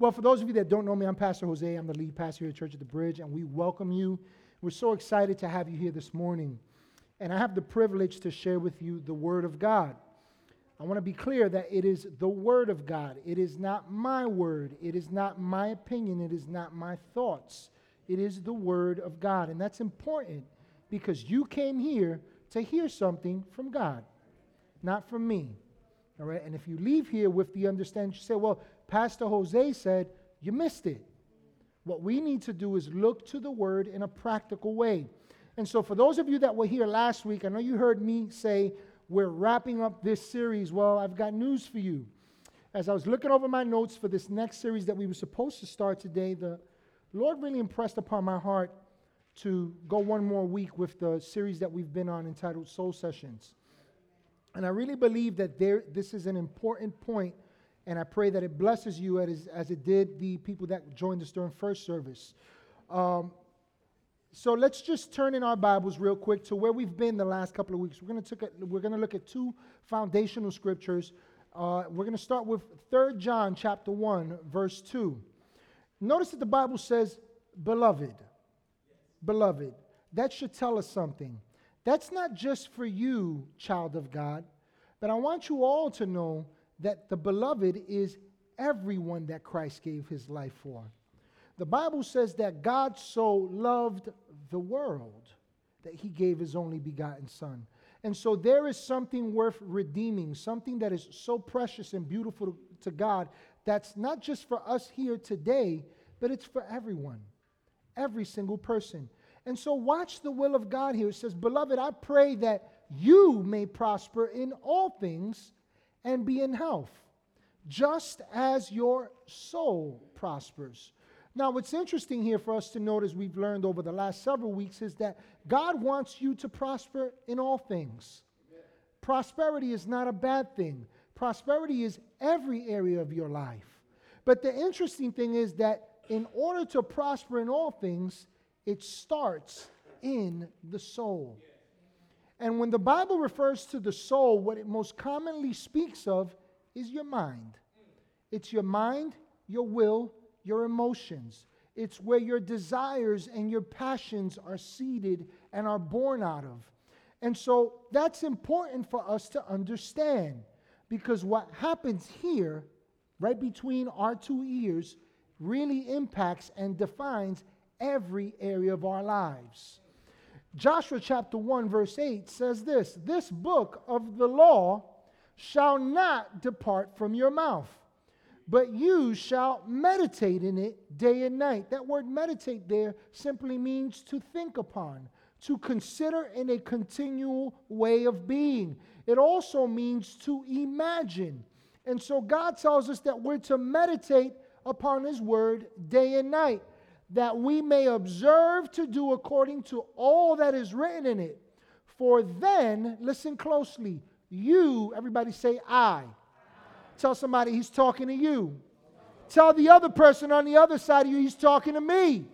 Well, for those of you that don't know me, I'm Pastor Jose. I'm the lead pastor here at Church of the Bridge, and we welcome you. We're so excited to have you here this morning. And I have the privilege to share with you the Word of God. I want to be clear that it is the Word of God. It is not my word. It is not my opinion. It is not my thoughts. It is the Word of God. And that's important because you came here to hear something from God, not from me. All right? And if you leave here with the understanding, you say, well, Pastor Jose said, you missed it. What we need to do is look to the Word in a practical way. And so, for those of you that were here last week, I know you heard me say, we're wrapping up this series. Well, I've got news for you. As I was looking over my notes for this next series that we were supposed to start today, the Lord really impressed upon my heart to go one more week with the series that we've been on entitled Soul Sessions. And I really believe that there, this is an important point, and I pray that it blesses you as, as it did the people that joined us during first service. Um, so let's just turn in our Bibles real quick to where we've been the last couple of weeks. We're going to, we're going to look at two foundational scriptures. Uh, we're going to start with 3 John chapter 1, verse 2. Notice that the Bible says, beloved. Beloved. That should tell us something. That's not just for you, child of God, but I want you all to know that the beloved is everyone that Christ gave his life for. The Bible says that God so loved the world that he gave his only begotten Son. And so there is something worth redeeming, something that is so precious and beautiful to God that's not just for us here today, but it's for everyone, every single person. And so watch the will of God here. It says, Beloved, I pray that you may prosper in all things and be in health, just as your soul prospers. Now, what's interesting here for us to note, as we've learned over the last several weeks, is that God wants you to prosper in all things. Prosperity is not a bad thing, prosperity is every area of your life. But the interesting thing is that in order to prosper in all things, it starts in the soul. And when the Bible refers to the soul, what it most commonly speaks of is your mind. It's your mind, your will, your emotions. It's where your desires and your passions are seated and are born out of. And so that's important for us to understand because what happens here, right between our two ears, really impacts and defines every area of our lives. Joshua chapter 1, verse 8 says this This book of the law shall not depart from your mouth but you shall meditate in it day and night. That word meditate there simply means to think upon, to consider in a continual way of being. It also means to imagine. And so God tells us that we're to meditate upon His word day and night, that we may observe to do according to all that is written in it. For then, listen closely, you, everybody say, I Tell somebody he's talking to you. Tell the other person on the other side of you he's talking to me.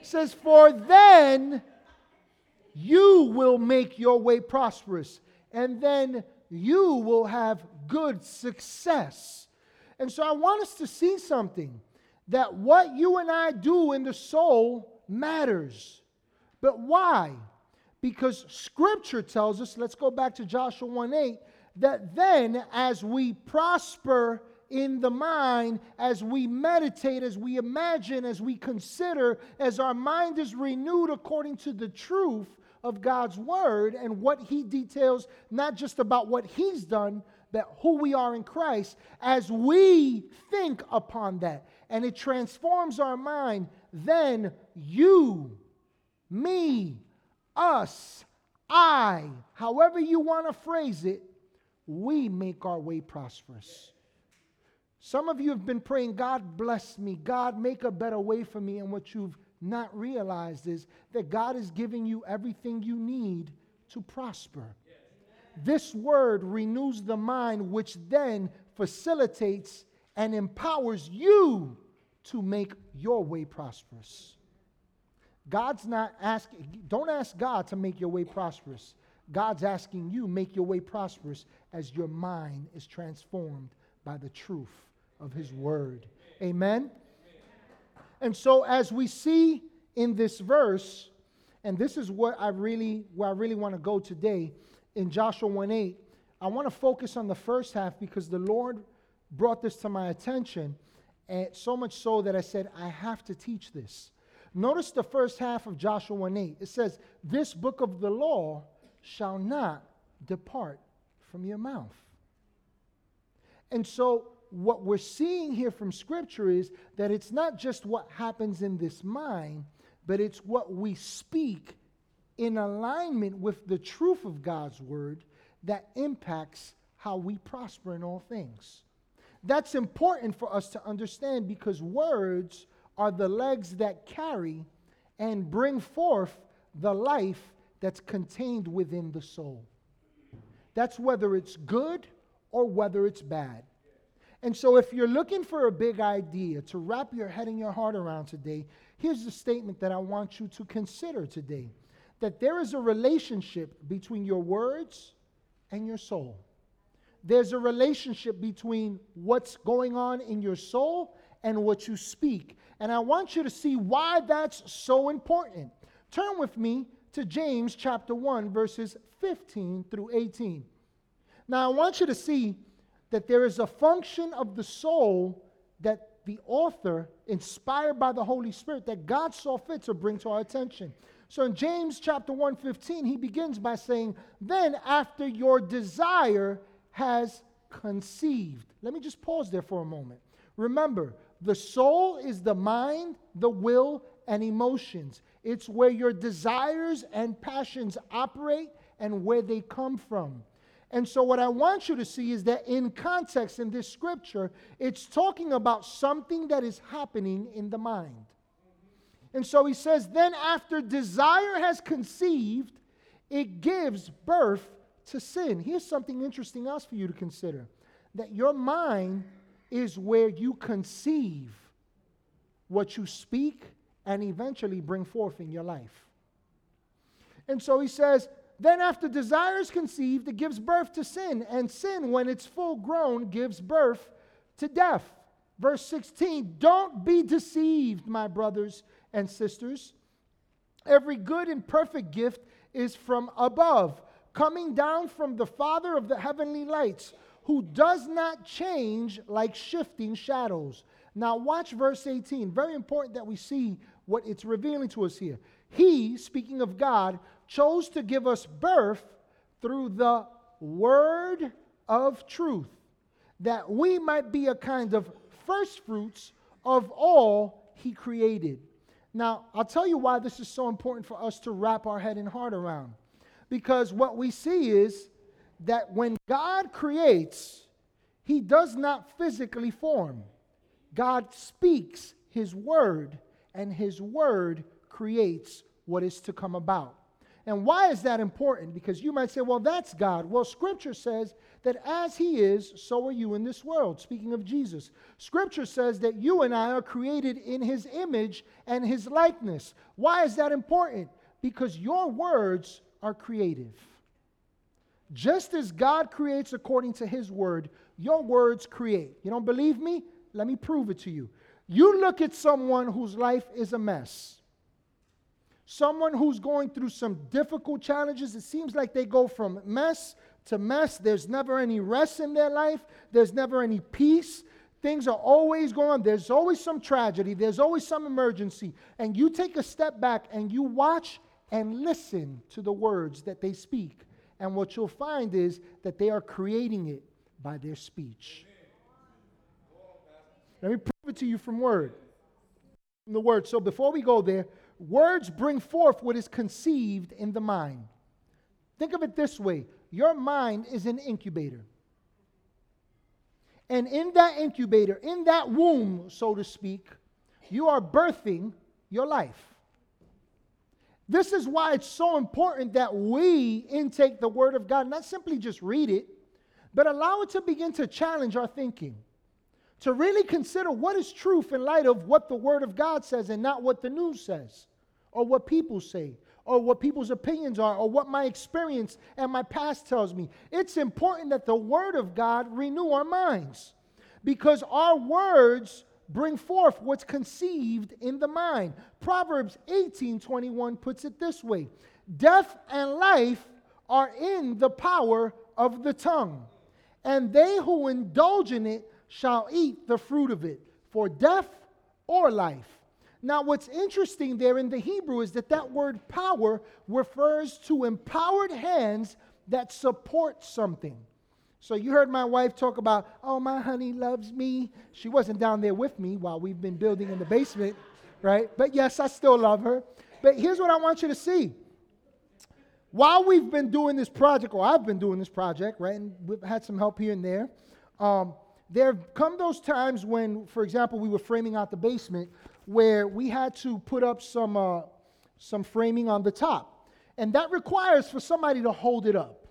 says, For then you will make your way prosperous, and then you will have good success. And so I want us to see something that what you and I do in the soul matters. But why? Because scripture tells us, let's go back to Joshua 1 8, that then as we prosper in the mind, as we meditate, as we imagine, as we consider, as our mind is renewed according to the truth of God's word and what He details, not just about what He's done, but who we are in Christ, as we think upon that and it transforms our mind, then you, me, us, I, however you want to phrase it, we make our way prosperous. Some of you have been praying, God bless me, God make a better way for me. And what you've not realized is that God is giving you everything you need to prosper. This word renews the mind, which then facilitates and empowers you to make your way prosperous. God's not asking, don't ask God to make your way prosperous. God's asking you, make your way prosperous as your mind is transformed by the truth of His Word. Amen. And so as we see in this verse, and this is what I really where I really want to go today in Joshua 1 8, I want to focus on the first half because the Lord brought this to my attention, and so much so that I said I have to teach this. Notice the first half of Joshua 1:8. It says, "This book of the law shall not depart from your mouth." And so what we're seeing here from scripture is that it's not just what happens in this mind, but it's what we speak in alignment with the truth of God's word that impacts how we prosper in all things. That's important for us to understand because words are the legs that carry and bring forth the life that's contained within the soul. That's whether it's good or whether it's bad. And so, if you're looking for a big idea to wrap your head and your heart around today, here's the statement that I want you to consider today that there is a relationship between your words and your soul. There's a relationship between what's going on in your soul and what you speak. And I want you to see why that's so important. Turn with me to James chapter 1, verses 15 through 18. Now, I want you to see that there is a function of the soul that the author, inspired by the Holy Spirit, that God saw fit to bring to our attention. So in James chapter 1, 15, he begins by saying, Then after your desire has conceived. Let me just pause there for a moment. Remember, the soul is the mind, the will, and emotions. It's where your desires and passions operate and where they come from. And so, what I want you to see is that in context in this scripture, it's talking about something that is happening in the mind. And so he says, then after desire has conceived, it gives birth to sin. Here's something interesting else for you to consider that your mind is where you conceive what you speak and eventually bring forth in your life. And so he says, then, after desire is conceived, it gives birth to sin. And sin, when it's full grown, gives birth to death. Verse 16 Don't be deceived, my brothers and sisters. Every good and perfect gift is from above, coming down from the Father of the heavenly lights, who does not change like shifting shadows. Now, watch verse 18. Very important that we see what it's revealing to us here. He, speaking of God, chose to give us birth through the word of truth, that we might be a kind of first fruits of all he created. Now, I'll tell you why this is so important for us to wrap our head and heart around. Because what we see is that when God creates, he does not physically form. God speaks his word, and his word creates what is to come about. And why is that important? Because you might say, well, that's God. Well, Scripture says that as He is, so are you in this world. Speaking of Jesus, Scripture says that you and I are created in His image and His likeness. Why is that important? Because your words are creative. Just as God creates according to His word, your words create. You don't believe me? Let me prove it to you. You look at someone whose life is a mess someone who's going through some difficult challenges, it seems like they go from mess to mess. There's never any rest in their life, there's never any peace. Things are always going on. There's always some tragedy, there's always some emergency. And you take a step back and you watch and listen to the words that they speak. And what you'll find is that they are creating it by their speech. Let me prove it to you from word. From the word. So before we go there, Words bring forth what is conceived in the mind. Think of it this way your mind is an incubator. And in that incubator, in that womb, so to speak, you are birthing your life. This is why it's so important that we intake the Word of God, not simply just read it, but allow it to begin to challenge our thinking. To really consider what is truth in light of what the Word of God says and not what the news says or what people say or what people's opinions are or what my experience and my past tells me. It's important that the Word of God renew our minds because our words bring forth what's conceived in the mind. Proverbs 18 21 puts it this way Death and life are in the power of the tongue, and they who indulge in it shall eat the fruit of it, for death or life. Now, what's interesting there in the Hebrew is that that word power refers to empowered hands that support something. So you heard my wife talk about, oh, my honey loves me. She wasn't down there with me while we've been building in the basement, right? But yes, I still love her. But here's what I want you to see. While we've been doing this project, or I've been doing this project, right, and we've had some help here and there, um, there have come those times when, for example, we were framing out the basement where we had to put up some, uh, some framing on the top. And that requires for somebody to hold it up.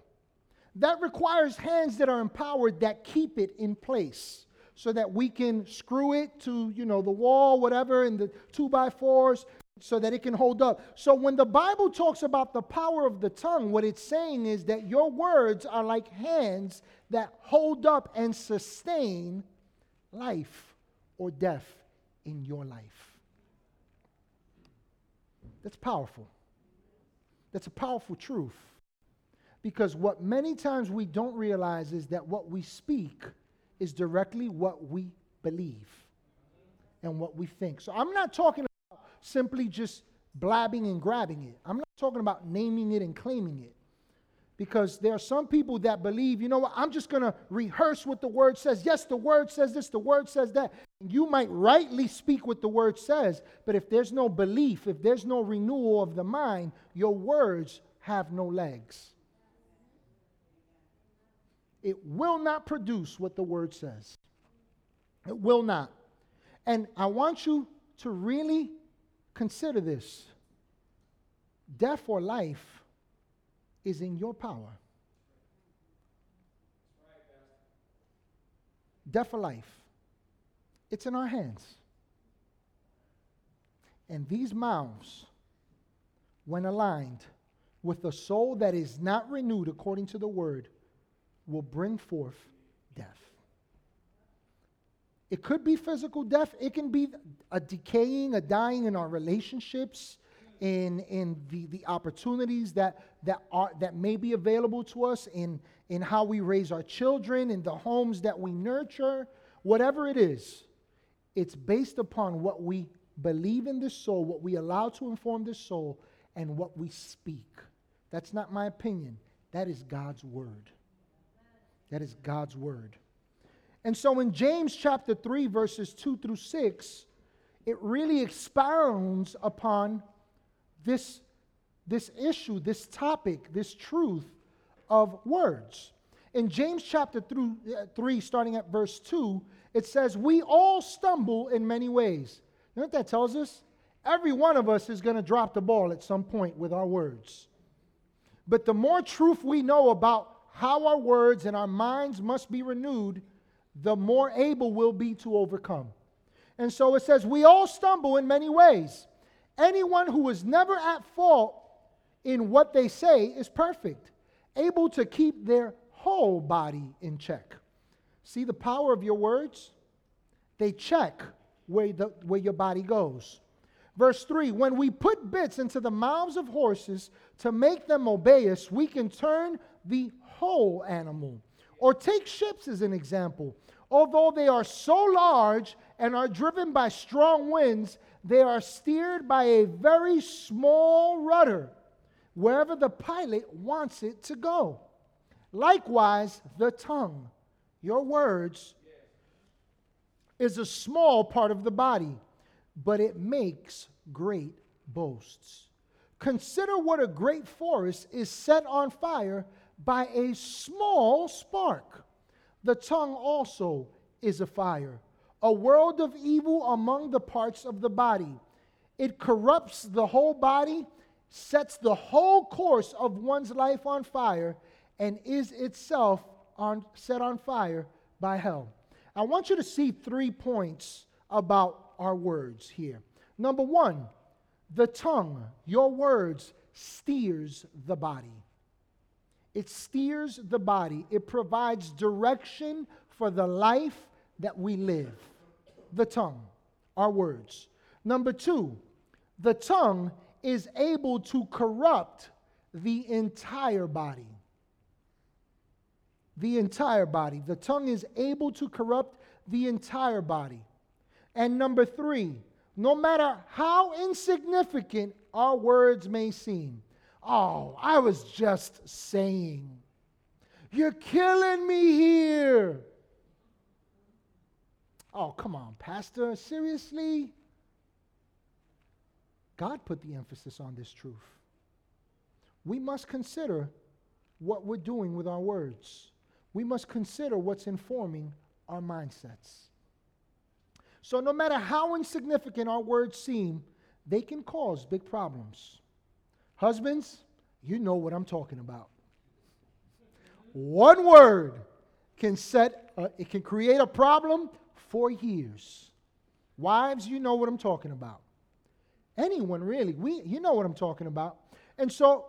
That requires hands that are empowered that keep it in place so that we can screw it to, you know, the wall, whatever, and the two by fours so that it can hold up. So when the Bible talks about the power of the tongue, what it's saying is that your words are like hands that hold up and sustain life or death in your life. That's powerful. That's a powerful truth. Because what many times we don't realize is that what we speak is directly what we believe and what we think. So I'm not talking about simply just blabbing and grabbing it. I'm not talking about naming it and claiming it. Because there are some people that believe, you know what, I'm just going to rehearse what the word says. Yes, the word says this, the word says that. You might rightly speak what the word says, but if there's no belief, if there's no renewal of the mind, your words have no legs it will not produce what the word says. It will not. And I want you to really consider this death or life is in your power. Death or life, it's in our hands. And these mouths, when aligned with a soul that is not renewed according to the word, will bring forth death. It could be physical death, it can be a decaying, a dying in our relationships, in, in the, the opportunities that, that, are, that may be available to us, in, in how we raise our children, in the homes that we nurture, whatever it is. It's based upon what we believe in this soul, what we allow to inform this soul, and what we speak. That's not my opinion. That is God's word. That is God's word. And so in James chapter 3, verses 2 through 6, it really expounds upon this, this issue, this topic, this truth of words. In James chapter uh, 3, starting at verse 2, it says, We all stumble in many ways. You know what that tells us? Every one of us is going to drop the ball at some point with our words. But the more truth we know about how our words and our minds must be renewed, the more able we'll be to overcome. And so it says, We all stumble in many ways. Anyone who is never at fault in what they say is perfect, able to keep their whole body in check. See the power of your words? They check where, the, where your body goes. Verse 3 When we put bits into the mouths of horses to make them obey us, we can turn the whole animal. Or take ships as an example. Although they are so large and are driven by strong winds, they are steered by a very small rudder wherever the pilot wants it to go. Likewise, the tongue, your words, is a small part of the body, but it makes great boasts. Consider what a great forest is set on fire by a small spark. The tongue also is a fire, a world of evil among the parts of the body. It corrupts the whole body, sets the whole course of one's life on fire, and is itself on, set on fire by hell. I want you to see three points about our words here. Number one, the tongue, your words, steers the body. It steers the body, it provides direction for the life that we live. the tongue, our words. Number two, the tongue is able to corrupt the entire body. The entire body. The tongue is able to corrupt the entire body. And number three, no matter how insignificant our words may seem, oh, I was just saying, you're killing me here. Oh, come on, Pastor, seriously? God put the emphasis on this truth. We must consider what we're doing with our words. We must consider what's informing our mindsets. So, no matter how insignificant our words seem, they can cause big problems. Husbands, you know what I'm talking about. One word can set, it can create a problem for years. Wives, you know what I'm talking about. Anyone really, we, you know what I'm talking about. And so,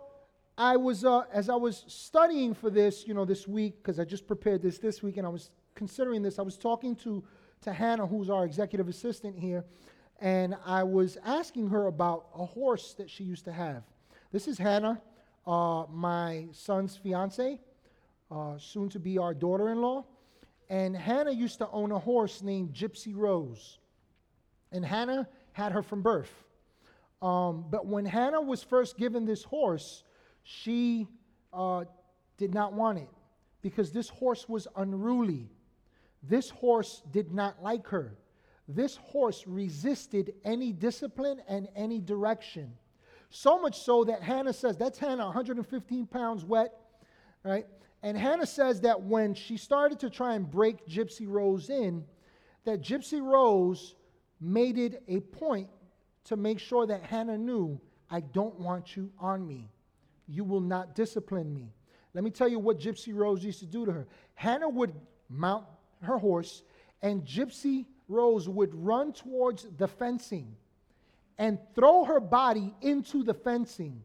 I was, uh, as I was studying for this, you know, this week, because I just prepared this this week, and I was considering this, I was talking to to Hannah, who's our executive assistant here, and I was asking her about a horse that she used to have. This is Hannah, uh, my son's fiance, uh, soon to be our daughter in law. And Hannah used to own a horse named Gypsy Rose. And Hannah had her from birth. Um, but when Hannah was first given this horse, she uh, did not want it because this horse was unruly. This horse did not like her. This horse resisted any discipline and any direction. So much so that Hannah says, that's Hannah, 115 pounds wet, right? And Hannah says that when she started to try and break Gypsy Rose in, that Gypsy Rose made it a point to make sure that Hannah knew, I don't want you on me. You will not discipline me. Let me tell you what Gypsy Rose used to do to her. Hannah would mount her horse, and Gypsy Rose would run towards the fencing and throw her body into the fencing,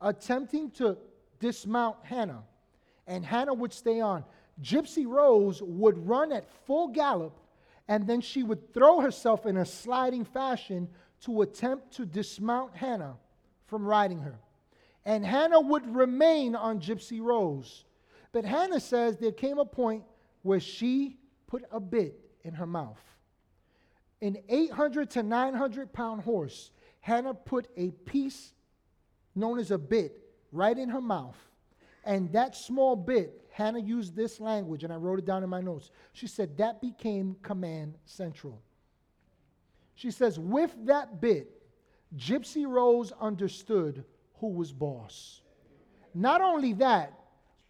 attempting to dismount Hannah. And Hannah would stay on. Gypsy Rose would run at full gallop, and then she would throw herself in a sliding fashion to attempt to dismount Hannah from riding her. And Hannah would remain on Gypsy Rose. But Hannah says there came a point where she put a bit in her mouth. An 800 to 900 pound horse, Hannah put a piece known as a bit right in her mouth. And that small bit, Hannah used this language, and I wrote it down in my notes. She said, that became command central. She says, with that bit, Gypsy Rose understood who was boss. Not only that,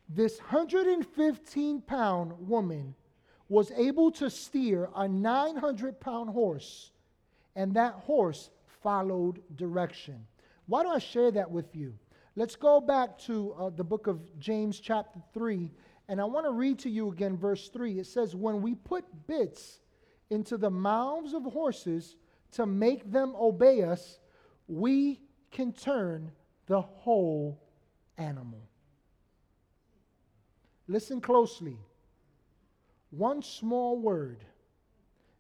this 115 pound woman was able to steer a 900 pound horse, and that horse followed direction. Why do I share that with you? Let's go back to uh, the book of James, chapter 3, and I want to read to you again verse 3. It says, When we put bits into the mouths of horses to make them obey us, we can turn the whole animal. Listen closely one small word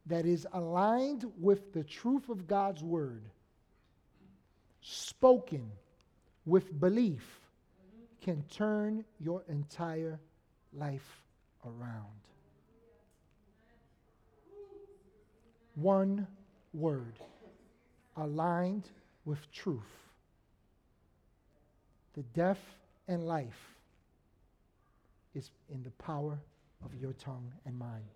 that is aligned with the truth of God's word, spoken with belief, can turn your entire life around. One word aligned with truth. The death and life is in the power of your tongue and mine.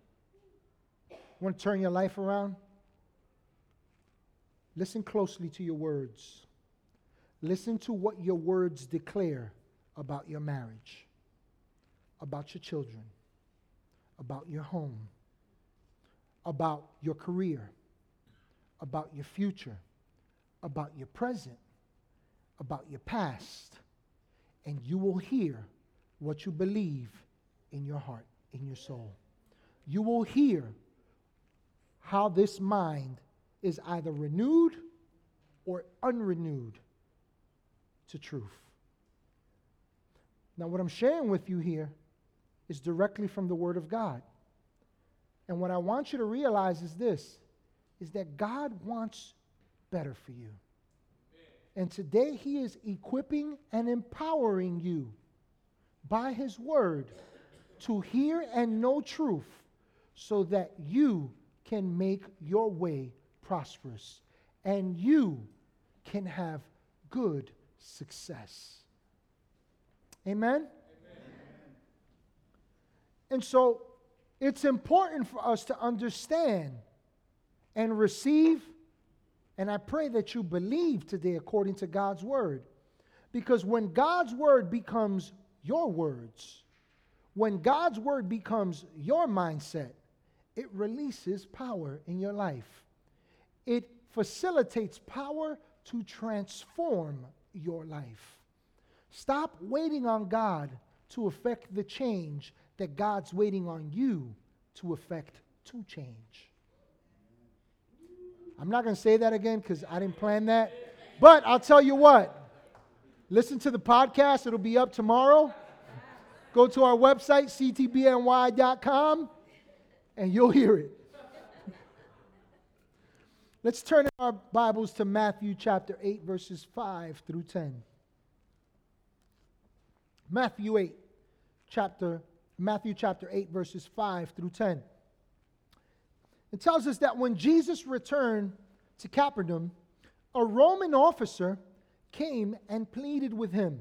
Want to turn your life around? Listen closely to your words. Listen to what your words declare about your marriage, about your children, about your home, about your career, about your future, about your present, about your past, and you will hear what you believe in your heart in your soul. You will hear how this mind is either renewed or unrenewed to truth. Now, what I'm sharing with you here is directly from the Word of God. And what I want you to realize is this is that God wants better for you. And today He is equipping and empowering you by His word to hear and know truth so that you can make your way prosperous and you can have good success. Amen? Amen? And so it's important for us to understand and receive, and I pray that you believe today according to God's word. Because when God's word becomes your words, when God's word becomes your mindset, it releases power in your life. It facilitates power to transform your life. Stop waiting on God to affect the change that God's waiting on you to affect to change. I'm not going to say that again because I didn't plan that. But I'll tell you what listen to the podcast, it'll be up tomorrow. Go to our website, ctbny.com, and you'll hear it. Let's turn our Bibles to Matthew chapter 8, verses 5 through 10. Matthew 8, chapter, Matthew chapter 8, verses 5 through 10. It tells us that when Jesus returned to Capernaum, a Roman officer came and pleaded with him.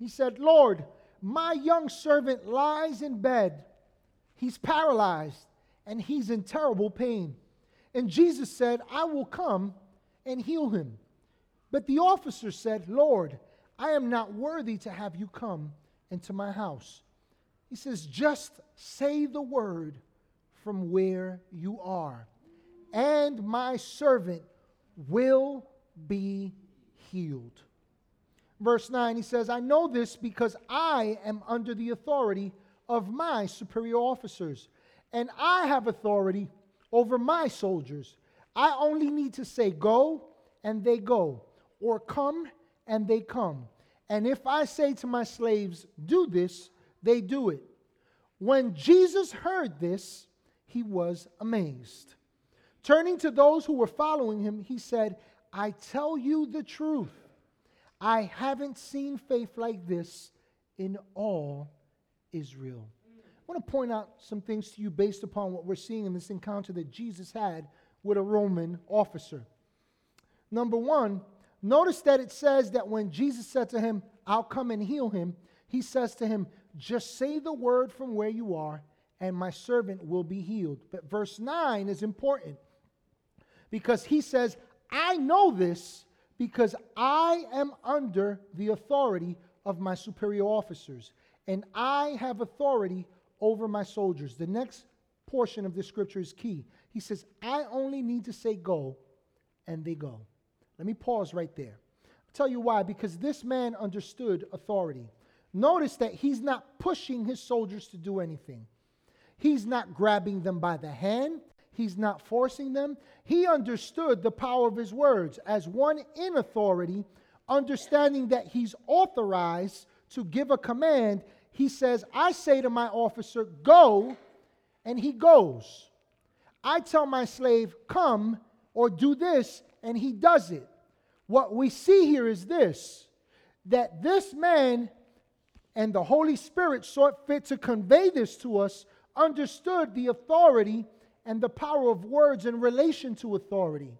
He said, Lord, my young servant lies in bed. He's paralyzed and he's in terrible pain. And Jesus said, I will come and heal him. But the officer said, Lord, I am not worthy to have you come into my house. He says, Just say the word from where you are, and my servant will be healed. Verse 9, he says, I know this because I am under the authority of my superior officers, and I have authority over my soldiers. I only need to say, Go, and they go, or come, and they come. And if I say to my slaves, Do this, they do it. When Jesus heard this, he was amazed. Turning to those who were following him, he said, I tell you the truth. I haven't seen faith like this in all Israel. I want to point out some things to you based upon what we're seeing in this encounter that Jesus had with a Roman officer. Number one, notice that it says that when Jesus said to him, I'll come and heal him, he says to him, Just say the word from where you are, and my servant will be healed. But verse 9 is important because he says, I know this because I am under the authority of my superior officers, and I have authority over my soldiers. The next portion of the scripture is key. He says, I only need to say go, and they go. Let me pause right there. I'll tell you why. Because this man understood authority. Notice that he's not pushing his soldiers to do anything. He's not grabbing them by the hand. He's not forcing them. He understood the power of his words as one in authority, understanding that he's authorized to give a command. He says, I say to my officer, go, and he goes. I tell my slave, come or do this, and he does it. What we see here is this that this man and the Holy Spirit saw fit to convey this to us, understood the authority and the power of words in relation to authority.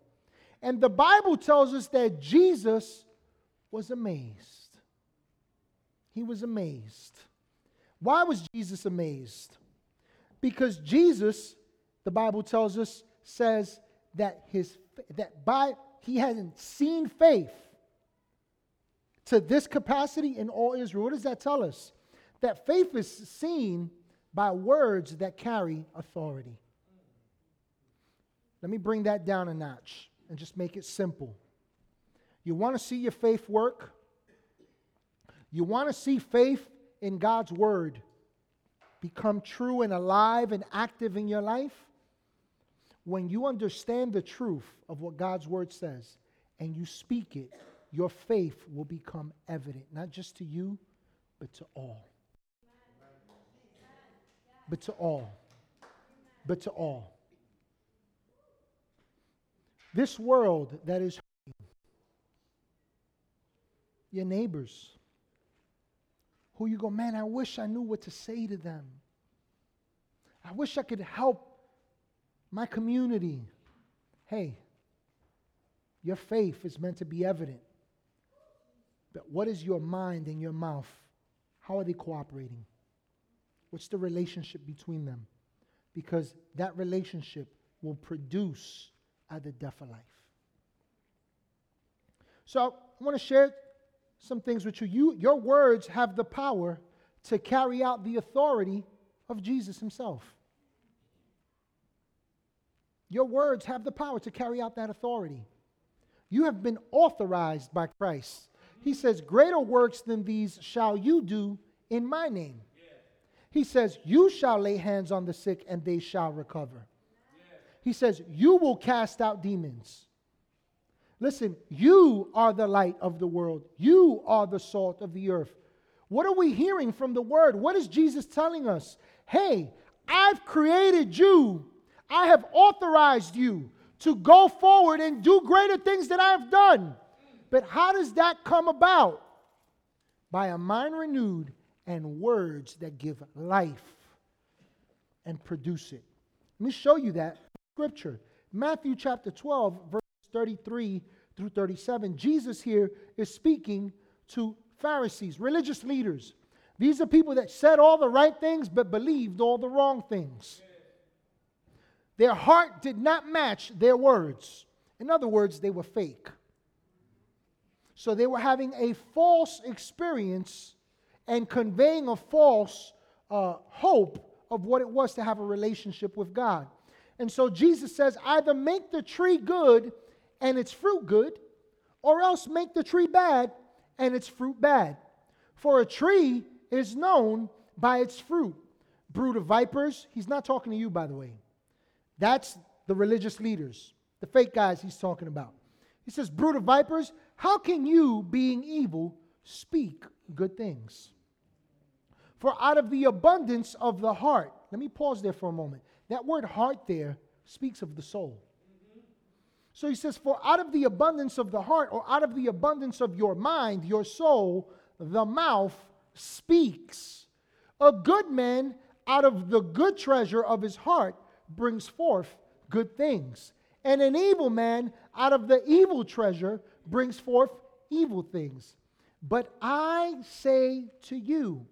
And the Bible tells us that Jesus was amazed. He was amazed. Why was Jesus amazed? Because Jesus, the Bible tells us, says that his that by he hadn't seen faith to this capacity in all Israel. What does that tell us? That faith is seen by words that carry authority. Let me bring that down a notch and just make it simple. You want to see your faith work? You want to see faith in God's word become true and alive and active in your life? When you understand the truth of what God's word says and you speak it, your faith will become evident, not just to you, but to all. But to all. But to all. This world that is hurting, your neighbors, who you go, man, I wish I knew what to say to them. I wish I could help my community. Hey, your faith is meant to be evident. But what is your mind and your mouth? How are they cooperating? What's the relationship between them? Because that relationship will produce the death of life. So I want to share some things with you. you. Your words have the power to carry out the authority of Jesus himself. Your words have the power to carry out that authority. You have been authorized by Christ. He says, Greater works than these shall you do in my name. He says, You shall lay hands on the sick and they shall recover. He says, You will cast out demons. Listen, you are the light of the world, you are the salt of the earth. What are we hearing from the word? What is Jesus telling us? Hey, I've created you, I have authorized you to go forward and do greater things than I've done. But how does that come about? By a mind renewed and words that give life and produce it. Let me show you that scripture. Matthew chapter 12, verse 33 through 37. Jesus here is speaking to Pharisees, religious leaders. These are people that said all the right things but believed all the wrong things. Their heart did not match their words. In other words, they were fake. So they were having a false experience and conveying a false uh, hope of what it was to have a relationship with God. And so Jesus says either make the tree good and its fruit good, or else make the tree bad and its fruit bad. For a tree is known by its fruit. Brood of vipers, he's not talking to you, by the way. That's the religious leaders, the fake guys he's talking about. He says, Brood of vipers, how can you, being evil, speak good things? For out of the abundance of the heart, let me pause there for a moment. That word heart there speaks of the soul. So he says, For out of the abundance of the heart, or out of the abundance of your mind, your soul, the mouth speaks. A good man out of the good treasure of his heart brings forth good things. And an evil man out of the evil treasure brings forth evil things. But I say to you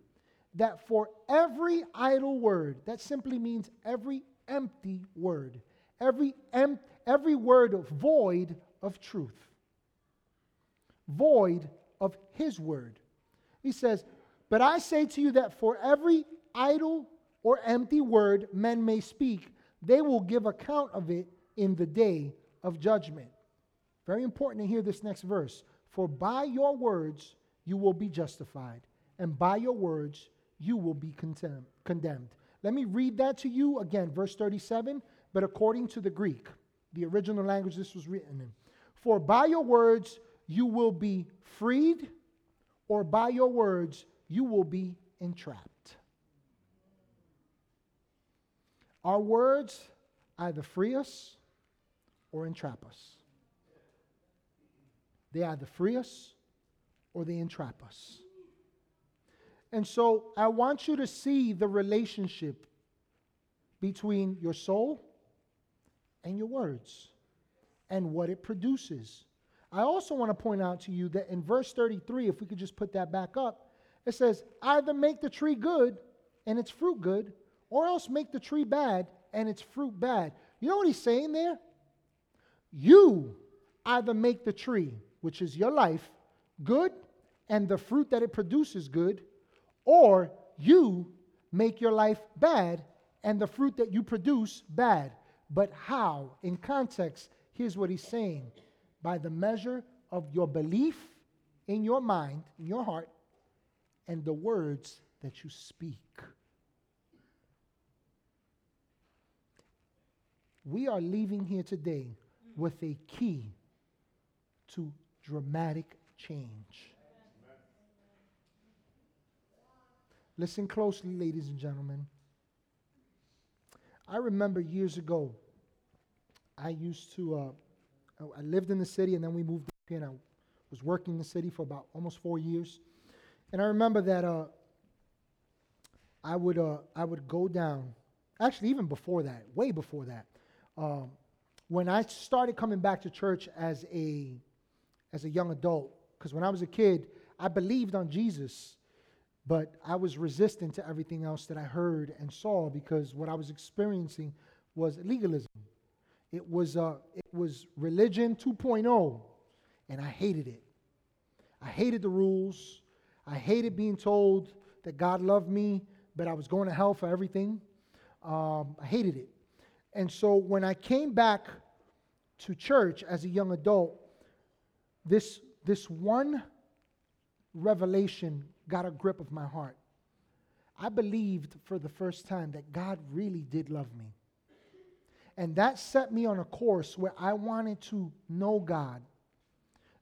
that for every idle word, that simply means every empty word, every, em- every word void of truth, void of his word. He says, But I say to you that for every idle or empty word men may speak, they will give account of it in the day of judgment. Very important to hear this next verse. For by your words you will be justified, and by your words you will be condemned. Let me read that to you again, verse 37, but according to the Greek, the original language this was written in. For by your words you will be freed, or by your words you will be entrapped. Our words either free us or entrap us. They either free us or they entrap us. And so I want you to see the relationship between your soul and your words and what it produces. I also want to point out to you that in verse 33, if we could just put that back up, it says, either make the tree good and its fruit good, or else make the tree bad and its fruit bad. You know what he's saying there? You either make the tree, which is your life, good and the fruit that it produces good, or you make your life bad and the fruit that you produce bad. But how? In context, here's what he's saying by the measure of your belief in your mind, in your heart, and the words that you speak. We are leaving here today with a key to dramatic change. Listen closely, ladies and gentlemen. I remember years ago, I used to, uh, I lived in the city, and then we moved here, and I was working in the city for about almost four years. And I remember that uh, I would uh, I would go down. Actually, even before that, way before that, um, when I started coming back to church as a as a young adult, because when I was a kid, I believed on Jesus, but I was resistant to everything else that I heard and saw because what I was experiencing was legalism. It was uh, it was religion 2.0, and I hated it. I hated the rules. I hated being told that God loved me, but I was going to hell for everything. Um, I hated it. And so when I came back to church as a young adult, this, this one revelation got a grip of my heart. I believed for the first time that God really did love me. And that set me on a course where I wanted to know God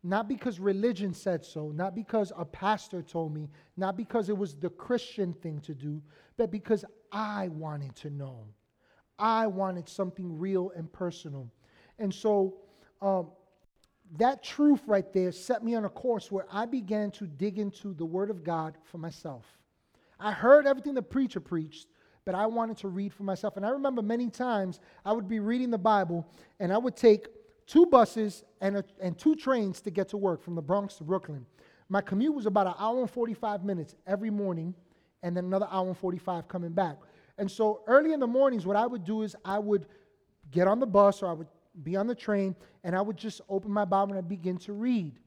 not because religion said so, not because a pastor told me, not because it was the Christian thing to do, but because I wanted to know. I wanted something real and personal. And so um, that truth right there set me on a course where I began to dig into the Word of God for myself. I heard everything the preacher preached, but I wanted to read for myself. And I remember many times I would be reading the Bible and I would take two buses and, a, and two trains to get to work from the Bronx to Brooklyn. My commute was about an hour and 45 minutes every morning, and then another hour and 45 coming back. And so early in the mornings, what I would do is I would get on the bus or I would be on the train, and I would just open my Bible and I'd begin to read.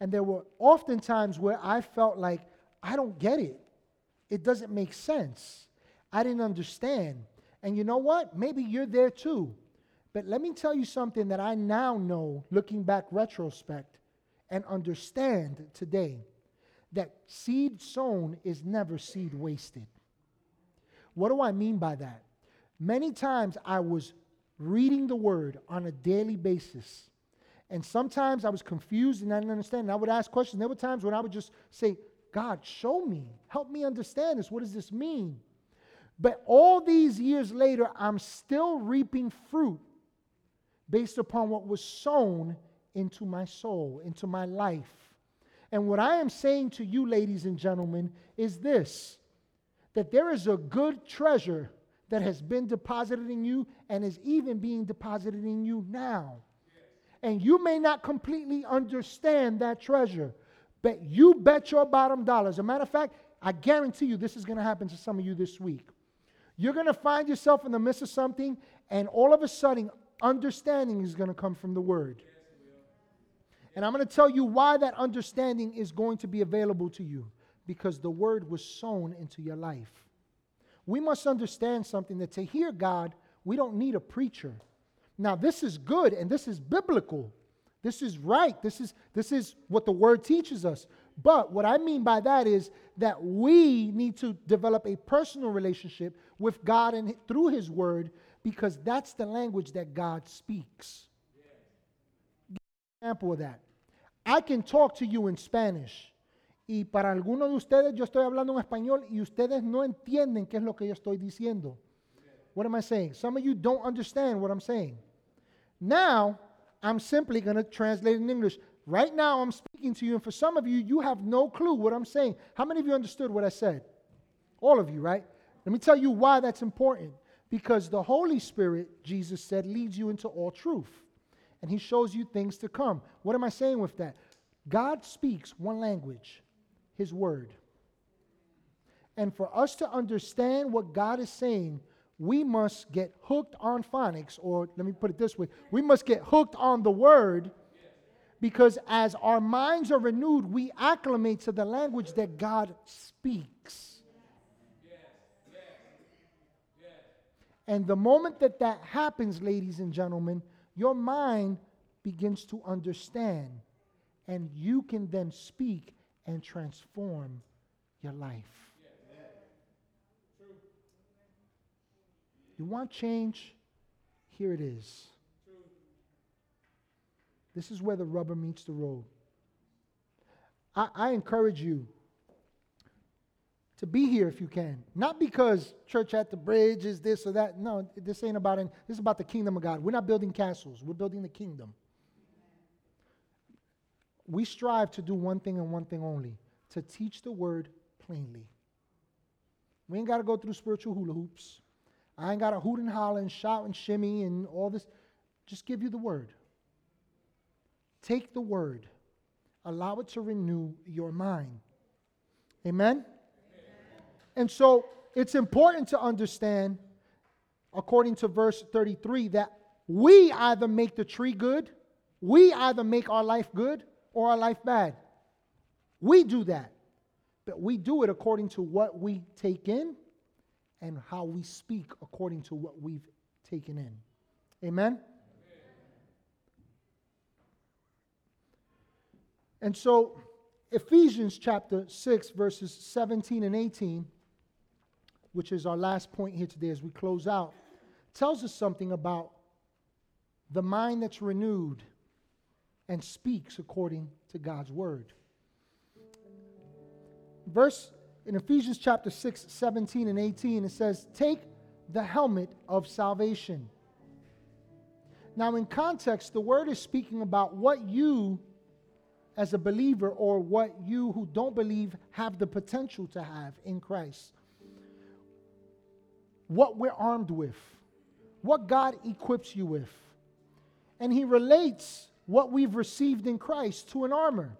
And there were often times where I felt like, I don't get it. It doesn't make sense. I didn't understand. And you know what? Maybe you're there too. But let me tell you something that I now know, looking back retrospect, and understand today that seed sown is never seed wasted. What do I mean by that? Many times I was reading the word on a daily basis. And sometimes I was confused and I didn't understand. And I would ask questions. There were times when I would just say, God, show me, help me understand this. What does this mean? But all these years later, I'm still reaping fruit based upon what was sown into my soul, into my life. And what I am saying to you, ladies and gentlemen, is this that there is a good treasure that has been deposited in you and is even being deposited in you now. And you may not completely understand that treasure, but you bet your bottom dollar. As a matter of fact, I guarantee you this is going to happen to some of you this week. You're going to find yourself in the midst of something, and all of a sudden, understanding is going to come from the Word. And I'm going to tell you why that understanding is going to be available to you because the Word was sown into your life. We must understand something that to hear God, we don't need a preacher. Now, this is good and this is biblical. This is right. This is, this is what the Word teaches us. But what I mean by that is that we need to develop a personal relationship with God and through His Word because that's the language that God speaks. give an example of that. I can talk to you in Spanish. Y para algunos de ustedes yo estoy hablando en español y ustedes no entienden qué es lo que yo estoy diciendo. What am I saying? Some of you don't understand what I'm saying. Now, I'm simply going to translate in English. Right now, I'm speaking to you, and for some of you, you have no clue what I'm saying. How many of you understood what I said? All of you, right? Let me tell you why that's important. Because the Holy Spirit, Jesus said, leads you into all truth. And he shows you things to come. What am I saying with that? God speaks one language, his word. And for us to understand what God is saying, we must get hooked on phonics, or let me put it this way we must get hooked on the word because as our minds are renewed, we acclimate to the language that God speaks. And the moment that that happens, ladies and gentlemen, your mind begins to understand. And you can then speak and transform your life. You want change? Here it is. This is where the rubber meets the road. I, I encourage you to be here if you can. Not because church at the bridge is this or that. No, this ain't about it. This is about the kingdom of God. We're not building castles, we're building the kingdom. We strive to do one thing and one thing only to teach the word plainly. We ain't got to go through spiritual hula hoops. I ain't got to hoot and holler and shout and shimmy and all this. Just give you the word. Take the word, allow it to renew your mind. Amen? Amen? And so it's important to understand, according to verse 33, that we either make the tree good, we either make our life good or our life bad. We do that. But we do it according to what we take in and how we speak according to what we've taken in. Amen? And so, Ephesians chapter 6, verses 17 and 18, which is our last point here today as we close out, tells us something about the mind that's renewed and speaks according to God's word. Verse in Ephesians chapter 6, 17 and 18, it says, Take the helmet of salvation. Now, in context, the word is speaking about what you, as a believer, or what you who don't believe have the potential to have in Christ. What we're armed with, what God equips you with. And he relates what we've received in Christ to an armor.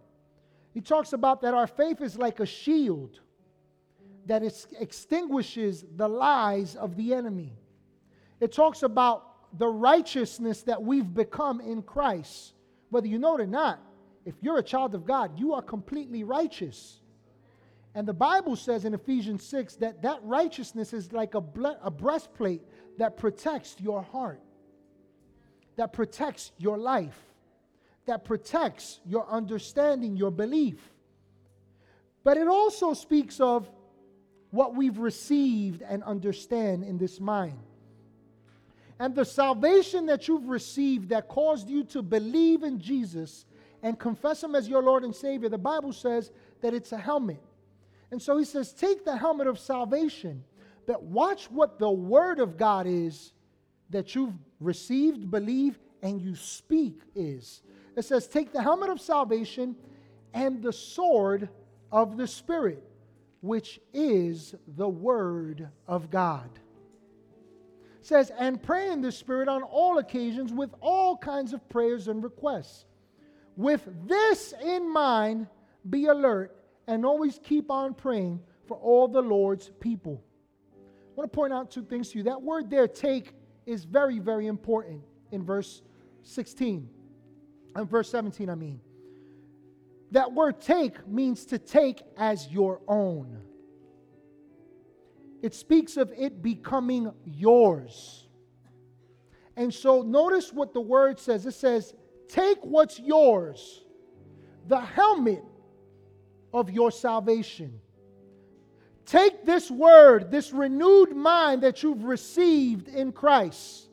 He talks about that our faith is like a shield that extinguishes the lies of the enemy. It talks about the righteousness that we've become in Christ. Whether you know it or not, if you're a child of God, you are completely righteous. And the Bible says in Ephesians 6 that that righteousness is like a, ble- a breastplate that protects your heart, that protects your life that protects your understanding, your belief. But it also speaks of what we've received and understand in this mind. And the salvation that you've received that caused you to believe in Jesus and confess Him as your Lord and Savior, the Bible says that it's a helmet. And so He says, take the helmet of salvation, but watch what the Word of God is that you've received, believe, and you speak is. It says, Take the helmet of salvation and the sword of the Spirit, which is the Word of God. It says, And pray in the Spirit on all occasions with all kinds of prayers and requests. With this in mind, be alert and always keep on praying for all the Lord's people. I want to point out two things to you. That word there, take, is very, very important in verse 16 and verse 17, I mean. That word take means to take as your own. It speaks of it becoming yours. And so notice what the word says it says, Take what's yours, the helmet of your salvation. Take this word, this renewed mind that you've received in Christ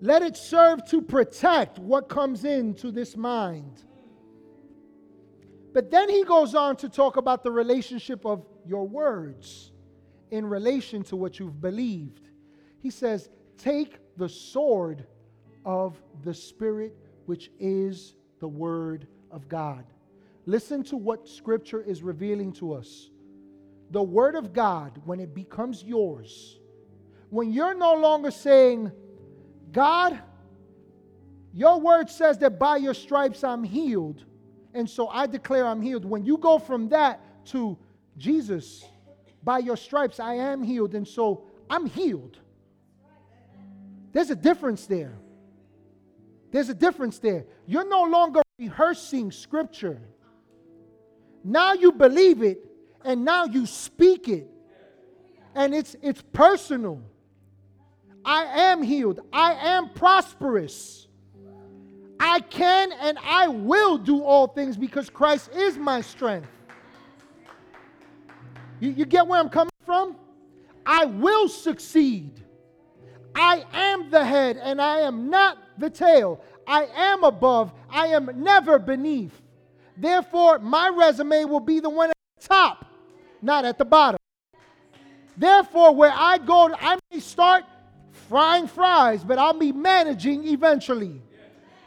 let it serve to protect what comes into this mind. But then he goes on to talk about the relationship of your words in relation to what you've believed. He says, Take the sword of the Spirit, which is the Word of God. Listen to what Scripture is revealing to us. The Word of God, when it becomes yours, when you're no longer saying, God, your word says that by your stripes I'm healed. And so I declare I'm healed. When you go from that to Jesus, by your stripes I am healed. And so I'm healed. There's a difference there. There's a difference there. You're no longer rehearsing scripture. Now you believe it and now you speak it. And it's it's personal. I am healed. I am prosperous. I can and I will do all things because Christ is my strength. You, you get where I'm coming from? I will succeed. I am the head and I am not the tail. I am above. I am never beneath. Therefore, my resume will be the one at the top, not at the bottom. Therefore, where I go, I may start frying fries, but I'll be managing eventually.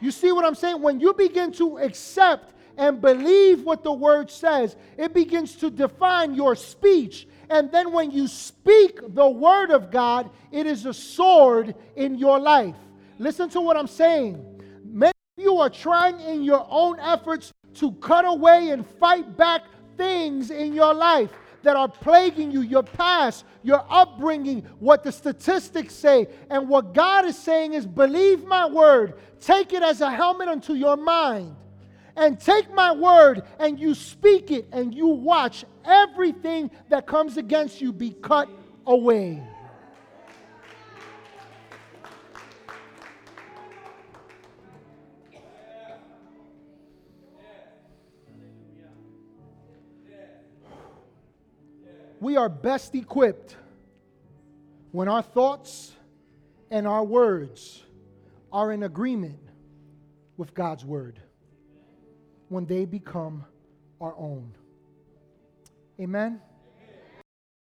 You see what I'm saying? When you begin to accept and believe what the word says, it begins to define your speech. And then when you speak the word of God, it is a sword in your life. Listen to what I'm saying. Many of you are trying in your own efforts to cut away and fight back things in your life that are plaguing you, your past, your upbringing, what the statistics say. And what God is saying is believe my word, take it as a helmet unto your mind. And take my word and you speak it and you watch everything that comes against you be cut away. We are best equipped when our thoughts and our words are in agreement with God's word, when they become our own. Amen.